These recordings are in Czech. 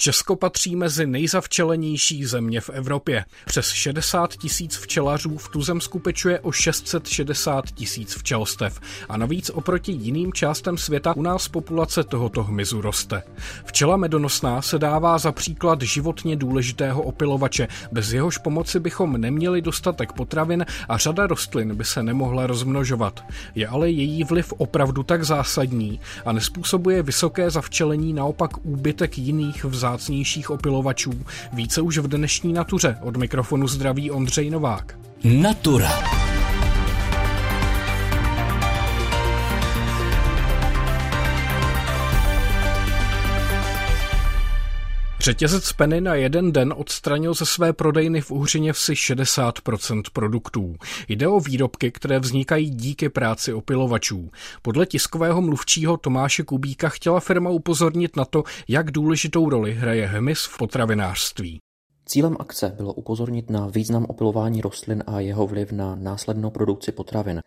Česko patří mezi nejzavčelenější země v Evropě. Přes 60 tisíc včelařů v tuzemsku pečuje o 660 tisíc včelstev. A navíc oproti jiným částem světa u nás populace tohoto hmyzu roste. Včela medonosná se dává za příklad životně důležitého opilovače. Bez jehož pomoci bychom neměli dostatek potravin a řada rostlin by se nemohla rozmnožovat. Je ale její vliv opravdu tak zásadní a nespůsobuje vysoké zavčelení naopak úbytek jiných vzájemných vzácnějších opilovačů. Více už v dnešní natuře. Od mikrofonu zdraví Ondřej Novák. Natura. Řetězec Penny na jeden den odstranil ze své prodejny v Uhřině vsi 60% produktů. Jde o výrobky, které vznikají díky práci opilovačů. Podle tiskového mluvčího Tomáše Kubíka chtěla firma upozornit na to, jak důležitou roli hraje hmyz v potravinářství. Cílem akce bylo upozornit na význam opilování rostlin a jeho vliv na následnou produkci potravin.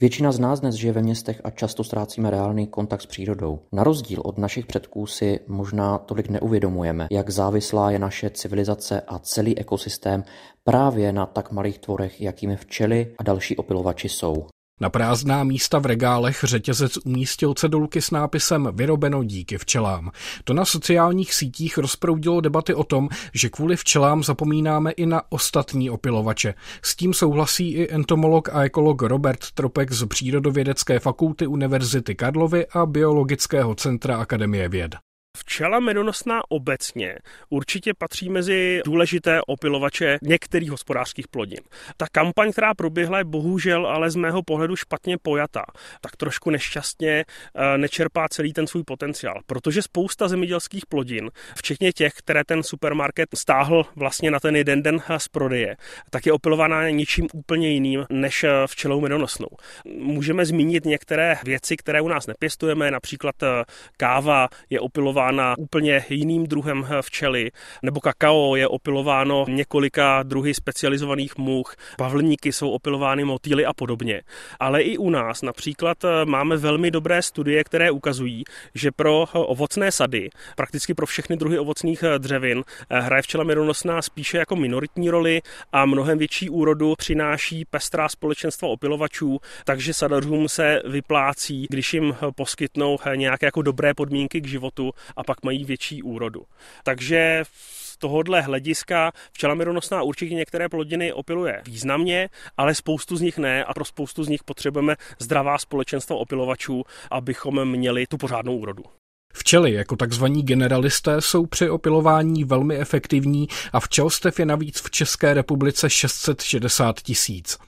Většina z nás dnes žije ve městech a často ztrácíme reálný kontakt s přírodou. Na rozdíl od našich předků si možná tolik neuvědomujeme, jak závislá je naše civilizace a celý ekosystém právě na tak malých tvorech, jakými včely a další opilovači jsou. Na prázdná místa v regálech řetězec umístil cedulky s nápisem Vyrobeno díky včelám. To na sociálních sítích rozproudilo debaty o tom, že kvůli včelám zapomínáme i na ostatní opilovače. S tím souhlasí i entomolog a ekolog Robert Tropek z Přírodovědecké fakulty Univerzity Karlovy a Biologického centra Akademie věd. Včela medonosná obecně určitě patří mezi důležité opilovače některých hospodářských plodin. Ta kampaň, která proběhla, je bohužel ale z mého pohledu špatně pojatá. Tak trošku nešťastně eh, nečerpá celý ten svůj potenciál, protože spousta zemědělských plodin, včetně těch, které ten supermarket stáhl vlastně na ten jeden den z prodeje, tak je opilovaná ničím úplně jiným než eh, včelou medonosnou. Můžeme zmínit některé věci, které u nás nepěstujeme, například eh, káva je opilována opilována úplně jiným druhem včely, nebo kakao je opilováno několika druhy specializovaných much, pavlníky jsou opilovány motýly a podobně. Ale i u nás například eh, máme velmi dobré studie, které ukazují, že pro ovocné sady, prakticky pro všechny druhy ovocných eh, dřevin, eh, hraje včela medonosná spíše jako minoritní roli a mnohem větší úrodu přináší pestrá společenstva opilovačů, takže sadařům se vyplácí, když jim poskytnou nějaké jako dobré podmínky k životu a pak mají větší úrodu. Takže z tohohle hlediska včela mironosná určitě některé plodiny opiluje významně, ale spoustu z nich ne a pro spoustu z nich potřebujeme zdravá společenstva opilovačů, abychom měli tu pořádnou úrodu. Včely jako takzvaní generalisté jsou při opilování velmi efektivní a včelstev je navíc v České republice 660 tisíc.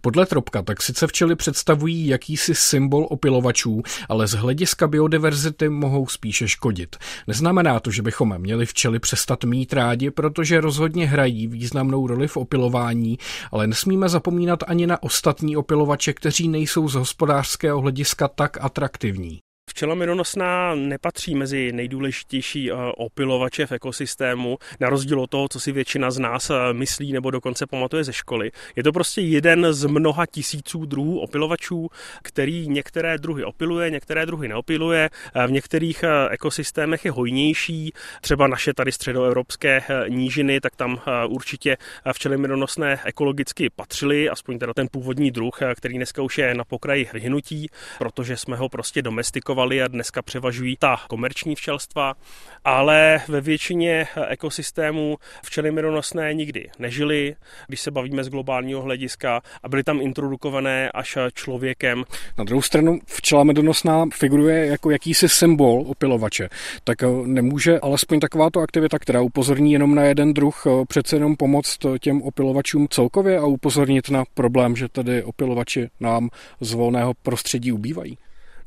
Podle Tropka tak sice včely představují jakýsi symbol opilovačů, ale z hlediska biodiverzity mohou spíše škodit. Neznamená to, že bychom měli včely přestat mít rádi, protože rozhodně hrají významnou roli v opilování, ale nesmíme zapomínat ani na ostatní opilovače, kteří nejsou z hospodářského hlediska tak atraktivní. Včela medonosná nepatří mezi nejdůležitější eh, opilovače v ekosystému, na rozdíl od toho, co si většina z nás eh, myslí nebo dokonce pamatuje ze školy. Je to prostě jeden z mnoha tisíců druhů opilovačů, který některé druhy opiluje, některé druhy neopiluje. Eh, v některých ekosystémech je hojnější, třeba naše tady středoevropské nížiny, tak tam určitě včely medonosné ekologicky patřily, aspoň teda ten původní druh, který dneska už je na pokraji vyhnutí, protože jsme ho prostě domestikovali fungovaly a dneska převažují ta komerční včelstva, ale ve většině ekosystémů včely mironosné nikdy nežily, když se bavíme z globálního hlediska a byly tam introdukované až člověkem. Na druhou stranu včela medonosná figuruje jako jakýsi symbol opilovače, tak eh, nemůže alespoň takováto aktivita, která upozorní jenom na jeden druh, eh, přece jenom pomoct těm opilovačům celkově a upozornit na problém, že tady opilovači nám z volného prostředí ubývají?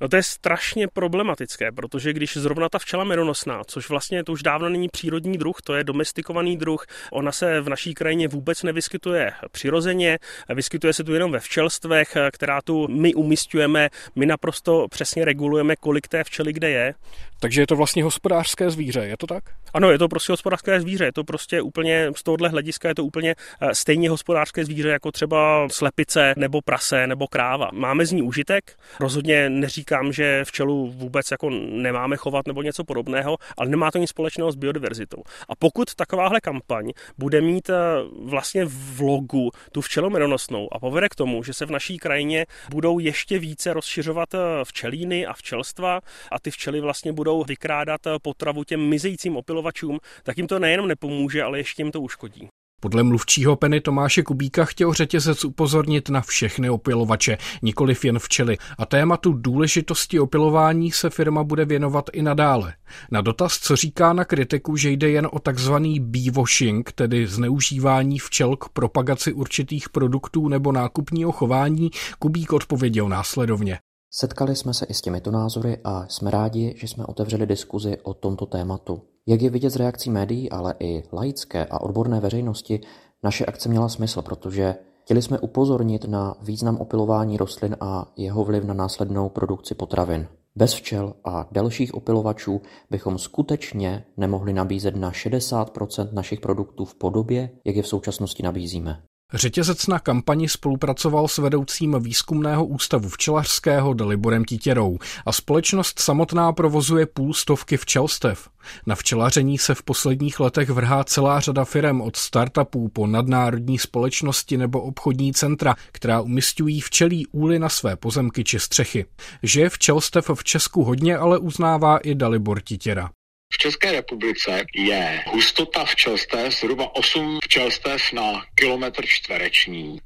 No to je strašně problematické, protože když zrovna ta včela medonosná, což vlastně to už dávno není přírodní druh, to je domestikovaný druh, ona se v naší krajině vůbec nevyskytuje přirozeně, vyskytuje se tu jenom ve včelstvech, která tu my umistujeme, my naprosto přesně regulujeme, kolik té včely kde je. Takže je to vlastně hospodářské zvíře, je to tak? Ano, je to prostě hospodářské zvíře, je to prostě úplně z tohohle hlediska je to úplně eh, stejně hospodářské zvíře jako třeba slepice nebo prase nebo kráva. Máme z ní užitek, rozhodně neřík neříkám, že včelu vůbec jako nemáme chovat nebo něco podobného, ale nemá to nic společného s biodiverzitou. A pokud takováhle kampaň bude mít eh, vlastně v logu tu včelu medonosnou a povede k tomu, že se v naší krajině budou ještě více rozšiřovat eh, včelíny a včelstva a ty včely vlastně budou vykrádat eh, potravu těm mizejícím opilovačům, tak jim to nejenom nepomůže, ale ještě jim to uškodí. Podle mluvčího Peny Tomáše Kubíka chtěl řetězec upozornit na všechny opilovače, nikoliv jen včely. A tématu důležitosti opilování se firma bude věnovat i nadále. Na dotaz, co říká na kritiku, že jde jen o takzvaný beewashing, tedy zneužívání včel k propagaci určitých produktů nebo nákupního chování, Kubík odpověděl následovně. Setkali jsme se i s těmito názory a jsme rádi, že jsme otevřeli diskuzi o tomto tématu. Jak je vidět z reakcí médií, ale i laické a odborné veřejnosti, naše akce měla smysl, protože chtěli jsme upozornit na význam opilování rostlin a jeho vliv na následnou produkci potravin. Bez včel a dalších opilovačů bychom skutečně nemohli nabízet na 60% našich produktů v podobě, jak je v současnosti nabízíme. Řetězec na kampani spolupracoval s vedoucím výzkumného ústavu včelařského Daliborem Titěrou a společnost samotná provozuje půl stovky včelstev. Na včelaření se v posledních letech vrhá celá řada firem od startupů po nadnárodní společnosti nebo obchodní centra, která umistují včelí úly na své pozemky či střechy. Že včelstev v Česku hodně ale uznává i Dalibor Titěra. V České republice je hustota včelstev zhruba 8 včelstev na kilometr čtvereční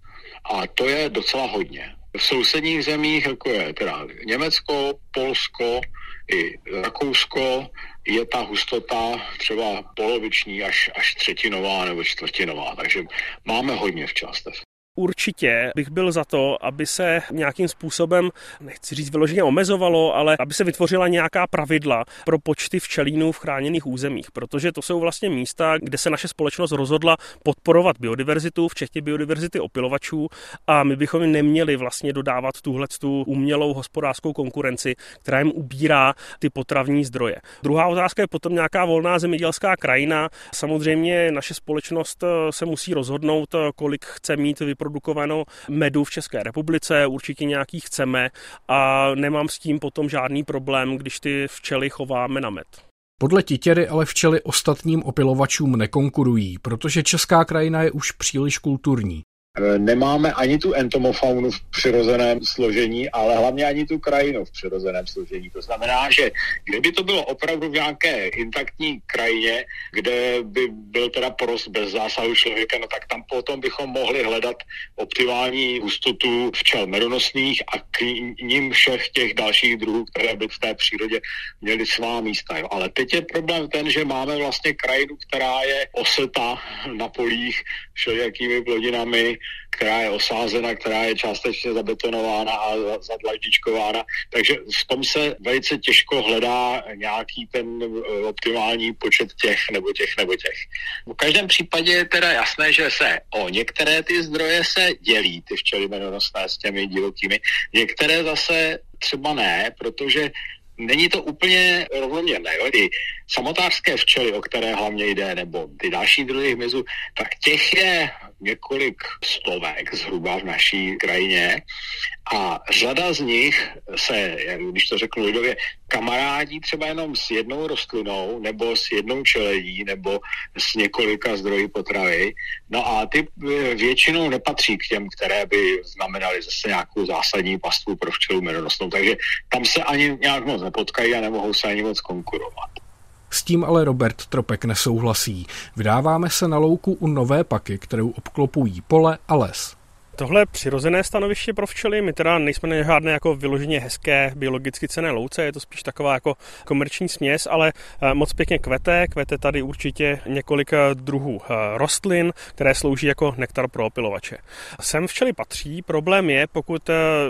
a to je docela hodně. V sousedních zemích, jako je teda Německo, Polsko i Rakousko, je ta hustota třeba poloviční až, až třetinová nebo čtvrtinová, takže máme hodně včelstev. Určitě bych byl za to, aby se nějakým způsobem, nechci říct vyloženě omezovalo, ale aby se vytvořila nějaká pravidla pro počty včelínů v chráněných územích, protože to jsou vlastně místa, kde se naše společnost rozhodla podporovat biodiverzitu, včetně biodiverzity opilovačů a my bychom neměli vlastně dodávat tuhle tu umělou hospodářskou konkurenci, která jim ubírá ty potravní zdroje. Druhá otázka je potom nějaká volná zemědělská krajina. Samozřejmě naše společnost se musí rozhodnout, kolik chce mít vyprodukovanou medu v České republice, určitě nějaký chceme a nemám s tím potom žádný problém, když ty včely chováme na med. Podle titěry ale včely ostatním opilovačům nekonkurují, protože česká krajina je už příliš kulturní. E, nemáme ani tu entomofaunu v přirozeném složení, ale hlavně ani tu krajinu v přirozeném složení. To znamená, že kdyby to bylo opravdu v nějaké intaktní krajině, kde by byl teda porost bez zásahu člověka, no tak tam potom bychom mohli hledat optimální hustotu včel medonosných a k ním všech těch dalších druhů, které by v té přírodě měly svá místa. Jo. Ale teď je problém ten, že máme vlastně krajinu, která je oseta na polích všelijakými plodinami, která je osázena, která je částečně zabetonována a zadlaždičkována. Takže v tom se velice těžko hledá nějaký ten eh, optimální počet těch nebo těch nebo těch. V každém případě je teda jasné, že se o některé ty zdroje se dělí ty včely medonosné s těmi divokými, některé zase třeba ne, protože není to úplně rovnoměrné. Jo? Samotářské včely, o které hlavně jde, nebo ty další druhy hmyzu, tak těch je několik stovek zhruba v naší krajině a řada z nich se, když to řeknu lidově, kamarádí třeba jenom s jednou rostlinou nebo s jednou čeledí nebo s několika zdroji potravy. No a ty eh, většinou nepatří k těm, které by znamenaly zase nějakou zásadní pastvu pro včelu medonosnou. Takže tam se ani nějak moc nepotkají a nemohou se ani moc konkurovat. S tím ale Robert Tropek nesouhlasí. Vydáváme se na louku u nové paky, kterou obklopují pole a les. Tohle je přirozené stanoviště pro včely. My teda nejsme žádné jako vyloženě hezké biologicky cené louce, je to spíš taková jako komerční směs, ale eh, moc pěkně kvete. Kvete tady určitě několik eh, druhů eh, rostlin, které slouží jako nektar pro opilovače. Sem včely patří. Problém je, pokud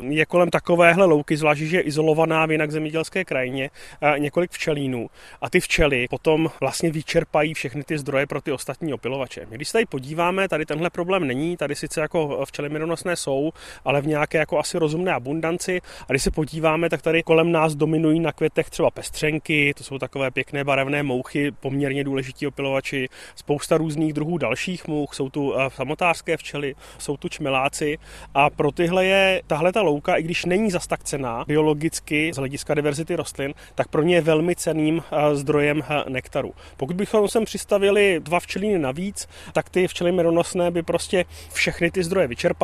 je kolem takovéhle louky, zvlášť, že je izolovaná v jinak zemědělské krajině, několik včelínů. A ty včely potom vlastně vyčerpají všechny ty zdroje pro ty ostatní opilovače. Když se tady podíváme, tady tenhle problém není, tady sice jako včely medonosné jsou, ale v nějaké jako asi rozumné abundanci. A když se podíváme, tak tady kolem nás dominují na květech třeba pestřenky, to jsou takové pěkné barevné mouchy, poměrně důležití opilovači, spousta různých druhů dalších mouch, jsou tu eh, samotářské včely, jsou tu čmeláci a pro tyhle je tahle ta louka, i když není zas tak cená biologicky z hlediska diverzity rostlin, tak pro ně je velmi ceným eh, zdrojem eh, nektaru. Pokud bychom sem přistavili dva včelíny navíc, tak ty včely medonosné by prostě všechny ty zdroje vyčerpaly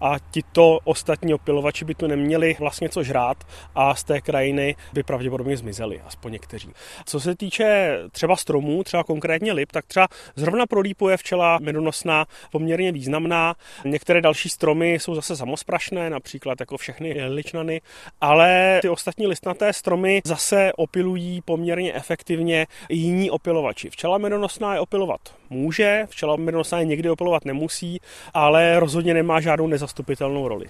a tito ostatní opilovači by tu neměli vlastně co žrát a z té krajiny by pravděpodobně zmizeli, aspoň někteří. Co se týče třeba stromů, třeba konkrétně lip, tak třeba zrovna pro lípu je včela medonosná poměrně významná. Některé další stromy jsou zase samosprašné, například jako všechny ličnany, ale ty ostatní listnaté stromy zase opilují poměrně efektivně jiní opilovači. Včela medonosná je opilovat může, včela medonosná je někdy opilovat nemusí, ale rozhodně nemá žádnou nezastupitelnou roli.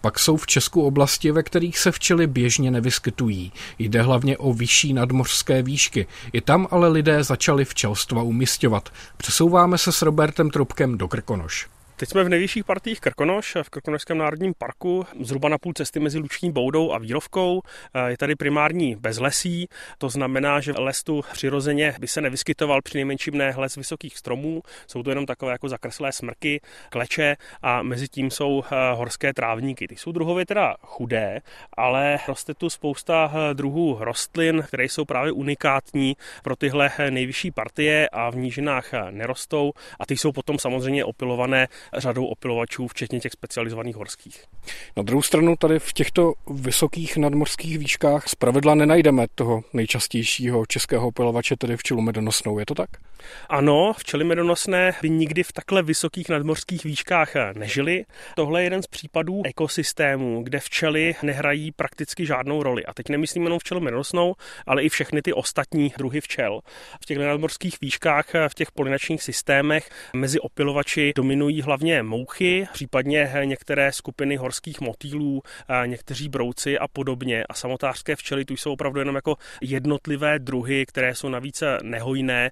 Pak jsou v Česku oblasti, ve kterých se včely běžně nevyskytují. Jde hlavně o vyšší nadmořské výšky. I tam ale lidé začali včelstva umistovat. Přesouváme se s Robertem Trubkem do Krkonoš. Teď jsme v nejvyšších partích Krkonoš, v Krkonošském národním parku, zhruba na půl cesty mezi Luční boudou a Vírovkou. Je tady primární bezlesí, to znamená, že les tu přirozeně by se nevyskytoval při nejmenším ne les vysokých stromů. Jsou to jenom takové jako zakreslé smrky, kleče a mezi tím jsou eh, horské trávníky. Ty jsou druhově teda chudé, ale roste tu spousta eh, druhů rostlin, které jsou právě unikátní pro tyhle eh, nejvyšší partie a v nížinách nerostou a ty jsou potom samozřejmě opilované řadou opilovačů, včetně těch specializovaných horských. Na druhou stranu tady v těchto vysokých nadmořských výškách zpravidla nenajdeme toho nejčastějšího českého opilovače, tedy včelu medonosnou. Je to tak? Ano, včely medonosné by nikdy v takhle vysokých nadmořských výškách nežily. Tohle je jeden z případů ekosystému, kde včely nehrají prakticky žádnou roli. A teď nemyslím jenom včelu medonosnou, ale i všechny ty ostatní druhy včel. V těch nadmořských výškách, v těch polinačních systémech mezi opilovači dominují hlavně mouchy, případně některé skupiny horských motýlů, někteří brouci a podobně. A samotářské včely tu jsou opravdu jenom jako jednotlivé druhy, které jsou navíc nehojné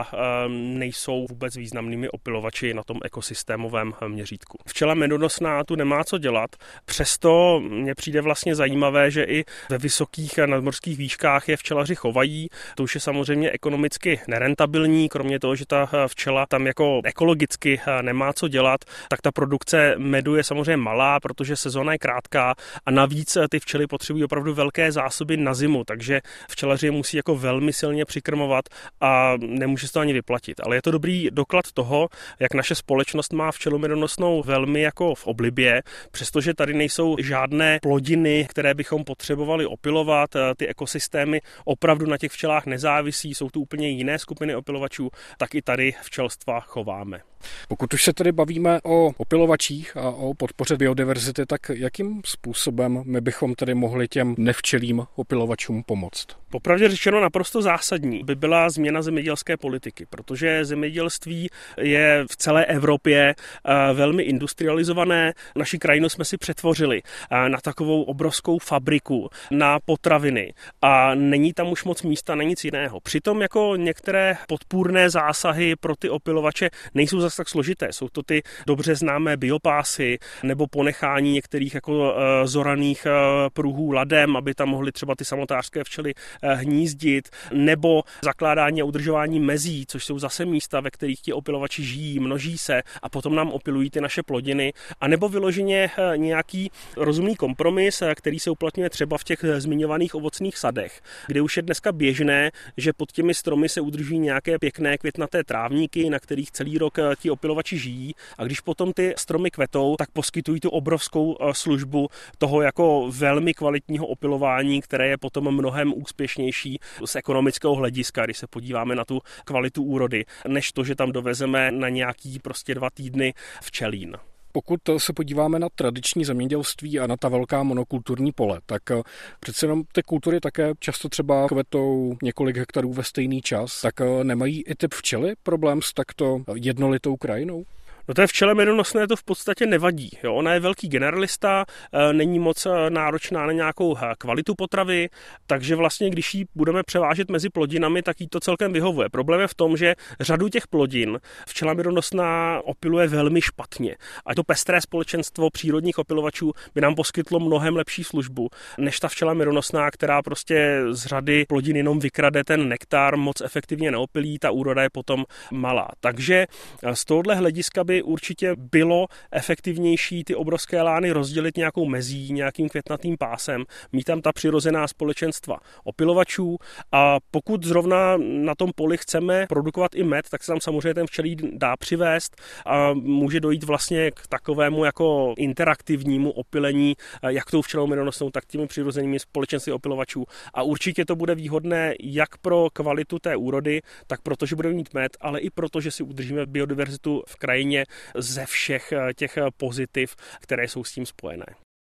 a nejsou vůbec významnými opilovači na tom ekosystémovém měřítku. Včela medonosná tu nemá co dělat, přesto mně přijde vlastně zajímavé, že i ve vysokých nadmorských výškách je včelaři chovají. To už je samozřejmě ekonomicky nerentabilní, kromě toho, že ta včela tam jako ekologicky nemá co dělat, tak ta produkce medu je samozřejmě malá, protože sezóna je krátká a navíc ty včely potřebují opravdu velké zásoby na zimu, takže včelaři musí jako velmi silně přikrmovat a nemůže se to ani vyplatit. Ale je to dobrý doklad toho, jak naše společnost má včelu medonosnou velmi jako v oblibě, přestože tady nejsou žádné plodiny, které bychom potřebovali opilovat, ty ekosystémy opravdu na těch včelách nezávisí, jsou tu úplně jiné skupiny opilovačů, tak i tady včelstva chováme. Pokud už se tedy bavíme o opilovačích a o podpoře biodiverzity, tak jakým způsobem my bychom tedy mohli těm nevčelým opilovačům pomoct? Popravdě řečeno naprosto zásadní by byla změna zemědělské politiky, protože zemědělství je v celé Evropě eh, velmi industrializované. Naši krajinu jsme si přetvořili eh, na takovou obrovskou fabriku na potraviny a není tam už moc místa na nic jiného. Přitom jako některé podpůrné zásahy pro ty opilovače nejsou zase tak složité. Jsou to ty dobře známé biopásy nebo ponechání některých jako eh, zoraných pruhů ladem, aby tam mohly třeba ty samotářské včely hnízdit, nebo zakládání a udržování mezí, což jsou zase místa, ve kterých ti opilovači žijí, množí se a potom nám opilují ty naše plodiny, a nebo vyloženě nějaký rozumný kompromis, který se uplatňuje třeba v těch zmiňovaných ovocných sadech, kde už je dneska běžné, že pod těmi stromy se udržují nějaké pěkné květnaté trávníky, na kterých celý rok ti opilovači žijí a když potom ty stromy kvetou, tak poskytují tu obrovskou službu toho jako velmi kvalitního opilování, které je potom mnohem úspěšnější z ekonomického hlediska, když se podíváme na tu kvalitu úrody, než to, že tam dovezeme na nějaký prostě dva týdny včelín. Pokud se podíváme na tradiční zemědělství a na ta velká monokulturní pole, tak eh, přece jenom ty kultury také často třeba kvetou několik hektarů ve stejný čas, tak eh, nemají i typ včely problém s takto jednolitou krajinou? No to je včele medonosné, to v podstatě nevadí. Jo? Ona je velký generalista, e, není moc e, náročná na nějakou e, kvalitu potravy, takže vlastně, když ji budeme převážet mezi plodinami, tak jí to celkem vyhovuje. Problém je v tom, že řadu těch plodin včela medonosná opiluje velmi špatně. A to pestré společenstvo přírodních opilovačů by nám poskytlo mnohem lepší službu, než ta včela medonosná, která prostě z řady plodin jenom vykrade ten nektar, moc efektivně neopilí, ta úroda je potom malá. Takže z tohohle hlediska by určitě bylo efektivnější ty obrovské lány rozdělit nějakou mezí, nějakým květnatým pásem, mít tam ta přirozená společenstva opilovačů a pokud zrovna na tom poli chceme produkovat i med, tak se tam samozřejmě ten včelí dá přivést a může dojít vlastně k takovému jako interaktivnímu opilení, jak tou včelou medonosnou, tak těmi přirozenými společenství opilovačů. A určitě to bude výhodné jak pro kvalitu té úrody, tak protože budeme mít med, ale i proto, že si udržíme biodiverzitu v krajině ze všech eh, těch pozitiv, které jsou s tím spojené.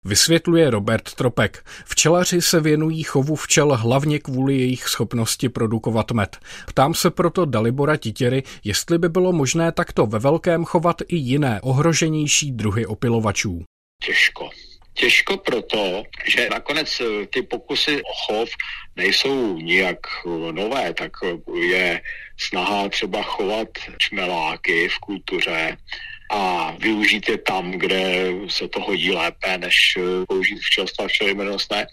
Vysvětluje Robert Tropek. Včelaři se věnují chovu včel hlavně kvůli jejich schopnosti produkovat med. Ptám se proto Dalibora Titěry, jestli by bylo možné takto ve velkém chovat i jiné ohroženější druhy opilovačů. Těžko. Těžko proto, že nakonec eh, ty pokusy o chov nejsou nijak eh, nové, tak eh, je snaha třeba chovat čmeláky v kultuře a využít je tam, kde se to hodí lépe, než použít včelstva včelimenosné,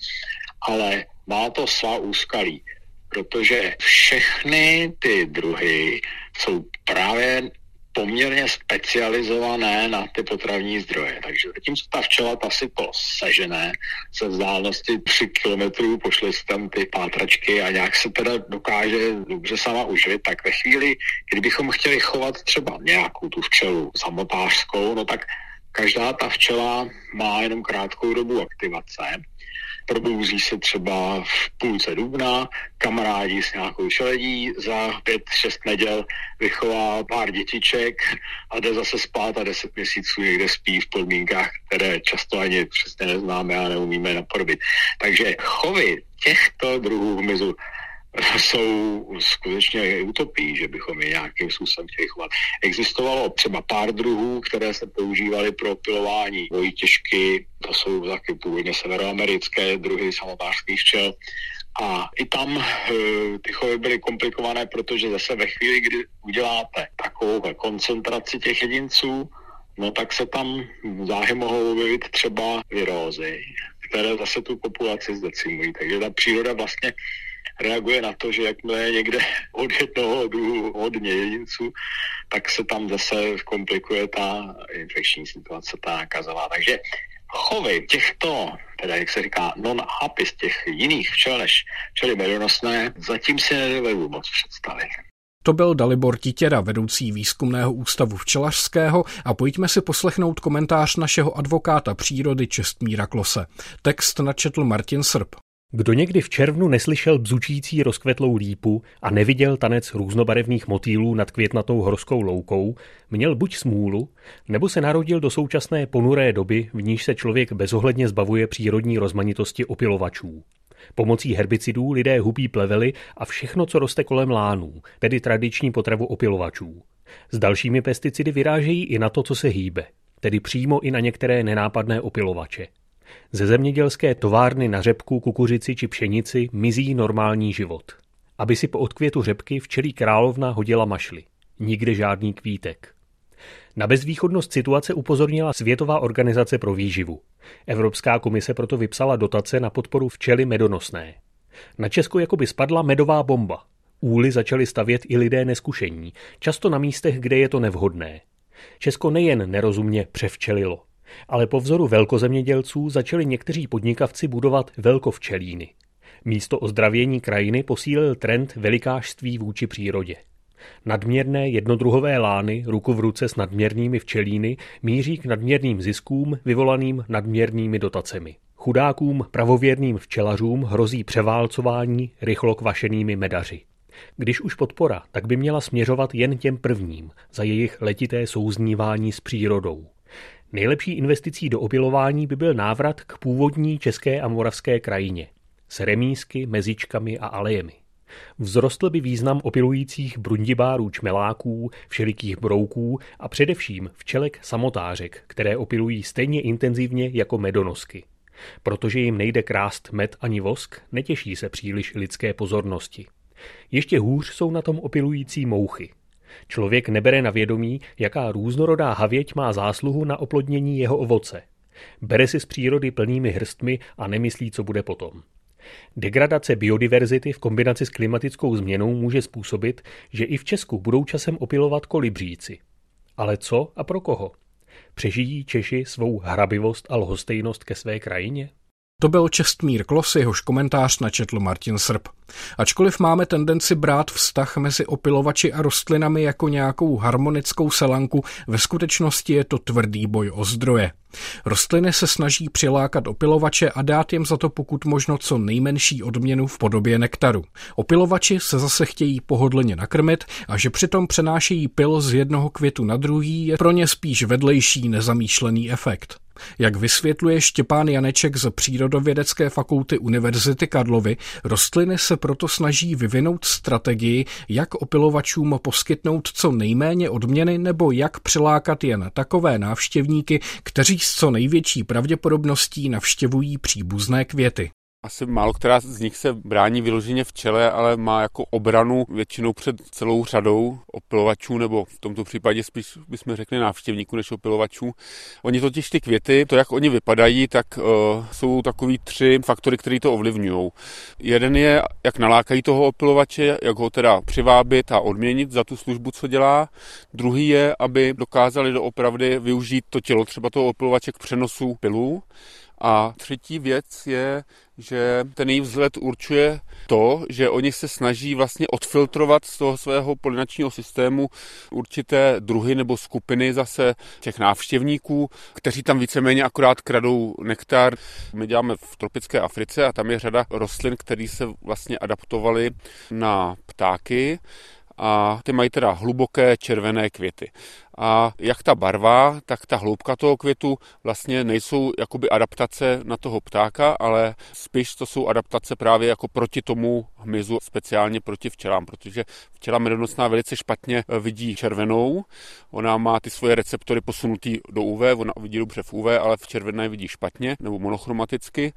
ale má to svá úskalí, protože všechny ty druhy jsou právě poměrně specializované na ty potravní zdroje. Takže zatímco ta včela ta si to sežené ze vzdálenosti 3 kilometrů, pošle si tam ty pátračky a nějak se teda dokáže dobře sama uživit, tak ve chvíli, kdybychom chtěli chovat třeba nějakou tu včelu samotářskou, no tak každá ta včela má jenom krátkou dobu aktivace probouzí se třeba v půlce dubna, kamarádi s nějakou šeledí, za pět, šest neděl vychová pár dětiček a jde zase spát a deset měsíců někde spí v podmínkách, které často ani přesně neznáme a neumíme napodobit. Takže chovy těchto druhů hmyzu jsou skutečně utopí, že bychom je nějakým způsobem chtěli chovat. Existovalo třeba pár druhů, které se používaly pro pilování dvojtěžky, to jsou taky původně severoamerické druhy samotářských včel. A i tam e, ty chovy byly komplikované, protože zase ve chvíli, kdy uděláte takovou koncentraci těch jedinců, no tak se tam záhy mohou objevit třeba virózy, které zase tu populaci zdecimují. Takže ta příroda vlastně reaguje na to, že jakmile je někde od jednoho druhu hodně jedinců, tak se tam zase komplikuje ta infekční situace, ta nakazová. Takže chovy těchto, teda jak se říká, non-apis, těch jiných včel než včely medonosné, zatím si nedovedu moc představit. To byl Dalibor Titěra, vedoucí výzkumného ústavu včelařského a pojďme si poslechnout komentář našeho advokáta přírody Čestmíra Klose. Text načetl Martin Srb. Kdo někdy v červnu neslyšel bzučící rozkvetlou lípu a neviděl tanec různobarevných motýlů nad květnatou horskou loukou, měl buď smůlu, nebo se narodil do současné ponuré doby, v níž se člověk bezohledně zbavuje přírodní rozmanitosti opilovačů. Pomocí herbicidů lidé hubí plevely a všechno, co roste kolem lánů, tedy tradiční potravu opilovačů. S dalšími pesticidy vyrážejí i na to, co se hýbe, tedy přímo i na některé nenápadné opilovače. Ze zemědělské továrny na řepku, kukuřici či pšenici mizí normální život. Aby si po odkvětu řepky včelí královna hodila mašly. Nikde žádný kvítek. Na bezvýchodnost situace upozornila Světová organizace pro výživu. Evropská komise proto vypsala dotace na podporu včely medonosné. Na Česko jakoby spadla medová bomba. Úly začaly stavět i lidé neskušení, často na místech, kde je to nevhodné. Česko nejen nerozumně převčelilo, ale po vzoru velkozemědělců začali někteří podnikavci budovat velkovčelíny. Místo ozdravění krajiny posílil trend velikářství vůči přírodě. Nadměrné jednodruhové lány ruku v ruce s nadměrnými včelíny míří k nadměrným ziskům vyvolaným nadměrnými dotacemi. Chudákům pravověrným včelařům hrozí převálcování rychlo kvašenými medaři. Když už podpora, tak by měla směřovat jen těm prvním, za jejich letité souznívání s přírodou. Nejlepší investicí do obilování by byl návrat k původní české a moravské krajině s remísky, mezičkami a alejemi. Vzrostl by význam opilujících brundibárů čmeláků, všelikých brouků a především včelek samotářek, které opilují stejně intenzivně jako medonosky. Protože jim nejde krást med ani vosk, netěší se příliš lidské pozornosti. Ještě hůř jsou na tom opilující mouchy. Člověk nebere na vědomí, jaká různorodá havěť má zásluhu na oplodnění jeho ovoce. Bere si z přírody plnými hrstmi a nemyslí, co bude potom. Degradace biodiverzity v kombinaci s klimatickou změnou může způsobit, že i v Česku budou časem opilovat kolibříci. Ale co a pro koho? Přežijí Češi svou hrabivost a lhostejnost ke své krajině? To byl Čestmír Klos, jehož komentář načetl Martin Srb. Ačkoliv máme tendenci brát vztah mezi opilovači a rostlinami jako nějakou harmonickou selanku, ve skutečnosti je to tvrdý boj o zdroje. Rostliny se snaží přilákat opilovače a dát jim za to pokud možno co nejmenší odměnu v podobě nektaru. Opilovači se zase chtějí pohodlně nakrmit a že přitom přenášejí pil z jednoho květu na druhý je pro ně spíš vedlejší nezamýšlený efekt. Jak vysvětluje Štěpán Janeček z Přírodovědecké fakulty Univerzity Karlovy, rostliny se proto snaží vyvinout strategii, jak opilovačům poskytnout co nejméně odměny nebo jak přilákat jen takové návštěvníky, kteří s co největší pravděpodobností navštěvují příbuzné květy. Asi málo která z nich se brání vyloženě v čele, ale má jako obranu většinou před celou řadou opilovačů, nebo v tomto případě spíš bychom řekli návštěvníků než opilovačů. Oni totiž ty květy, to jak oni vypadají, tak uh, jsou takový tři faktory, které to ovlivňují. Jeden je, jak nalákají toho opilovače, jak ho teda přivábit a odměnit za tu službu, co dělá. Druhý je, aby dokázali doopravdy využít to tělo třeba toho opilovače k přenosu pilů. A třetí věc je, že ten jejich vzhled určuje to, že oni se snaží vlastně odfiltrovat z toho svého polinačního systému určité druhy nebo skupiny zase těch návštěvníků, kteří tam víceméně akorát kradou nektar. My děláme v tropické Africe a tam je řada rostlin, které se vlastně adaptovaly na ptáky a ty mají teda hluboké červené květy a jak ta barva, tak ta hloubka toho květu vlastně nejsou jakoby adaptace na toho ptáka, ale spíš to jsou adaptace právě jako proti tomu hmyzu, speciálně proti včelám, protože včela medonosná velice špatně vidí červenou, ona má ty svoje receptory posunutý do UV, ona vidí dobře v UV, ale v červené vidí špatně nebo monochromaticky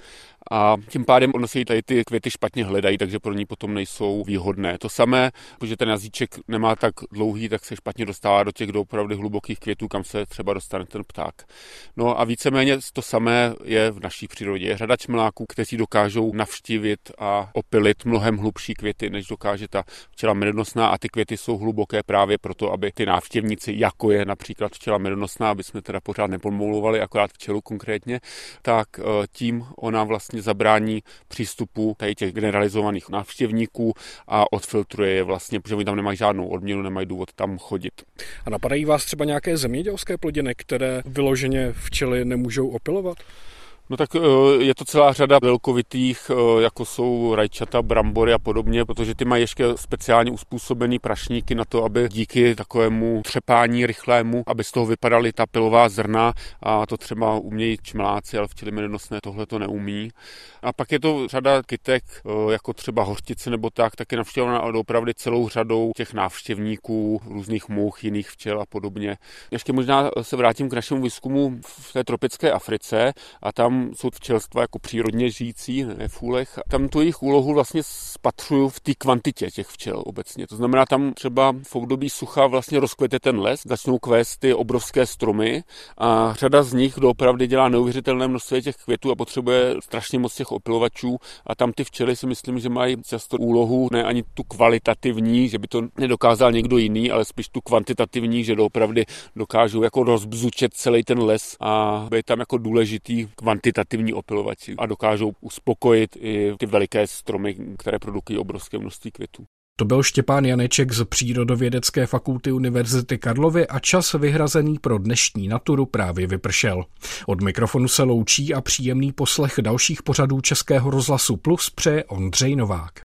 a tím pádem ono se jí tady ty květy špatně hledají, takže pro ní potom nejsou výhodné. To samé, protože ten jazyček nemá tak dlouhý, tak se špatně dostává do těch doopravdy opravdu hlubokých květů, kam se třeba dostane ten pták. No a víceméně to samé je v naší přírodě. Je řada čmeláků, kteří dokážou navštívit a opilit mnohem hlubší květy, než dokáže ta včela medonosná a ty květy jsou hluboké právě proto, aby ty návštěvníci, jako je například včela medonosná, aby jsme teda pořád nepomloulovali, akorát včelu konkrétně, tak eh, tím ona vlastně zabrání přístupu tady těch generalizovaných návštěvníků a odfiltruje je vlastně, protože oni tam nemají žádnou odměnu, nemají důvod tam chodit. A napadají vás třeba nějaké zemědělské plodiny, které vyloženě včely nemůžou opilovat? No tak eh, je to celá řada velkovitých, eh, jako jsou rajčata, brambory a podobně, protože ty mají ještě speciálně uspůsobený prašníky na to, aby díky takovému třepání rychlému, aby z toho vypadaly ta pilová zrna a to třeba umějí čmeláci, ale včely medonosné tohle to neumí. A pak je to řada kytek, eh, jako třeba hořtice nebo tak, taky navštěvovaná opravdu celou řadou těch návštěvníků, různých mouch, jiných včel a podobně. Ještě možná se vrátím k našemu výzkumu v té tropické Africe a tam jsou včelstva jako přírodně žijící, ne v úlech. Tam tu jejich úlohu vlastně spatřuju v té kvantitě těch včel obecně. To znamená, tam třeba v období sucha vlastně rozkvete ten les, začnou kvést ty obrovské stromy a řada z nich doopravdy dělá neuvěřitelné množství těch květů a potřebuje strašně moc těch opilovačů a tam ty včely si myslím, že mají často úlohu ne ani tu kvalitativní, že by to nedokázal někdo jiný, ale spíš tu kvantitativní, že doopravdy dokážou jako rozbzučet celý ten les a být tam jako důležitý kvantitativní kvantitativní opilovači a dokážou uspokojit i ty veliké stromy, které produkují obrovské množství květů. To byl Štěpán Janeček z Přírodovědecké fakulty Univerzity Karlovy a čas vyhrazený pro dnešní naturu právě vypršel. Od mikrofonu se loučí a příjemný poslech dalších pořadů Českého rozhlasu Plus přeje Ondřej Novák.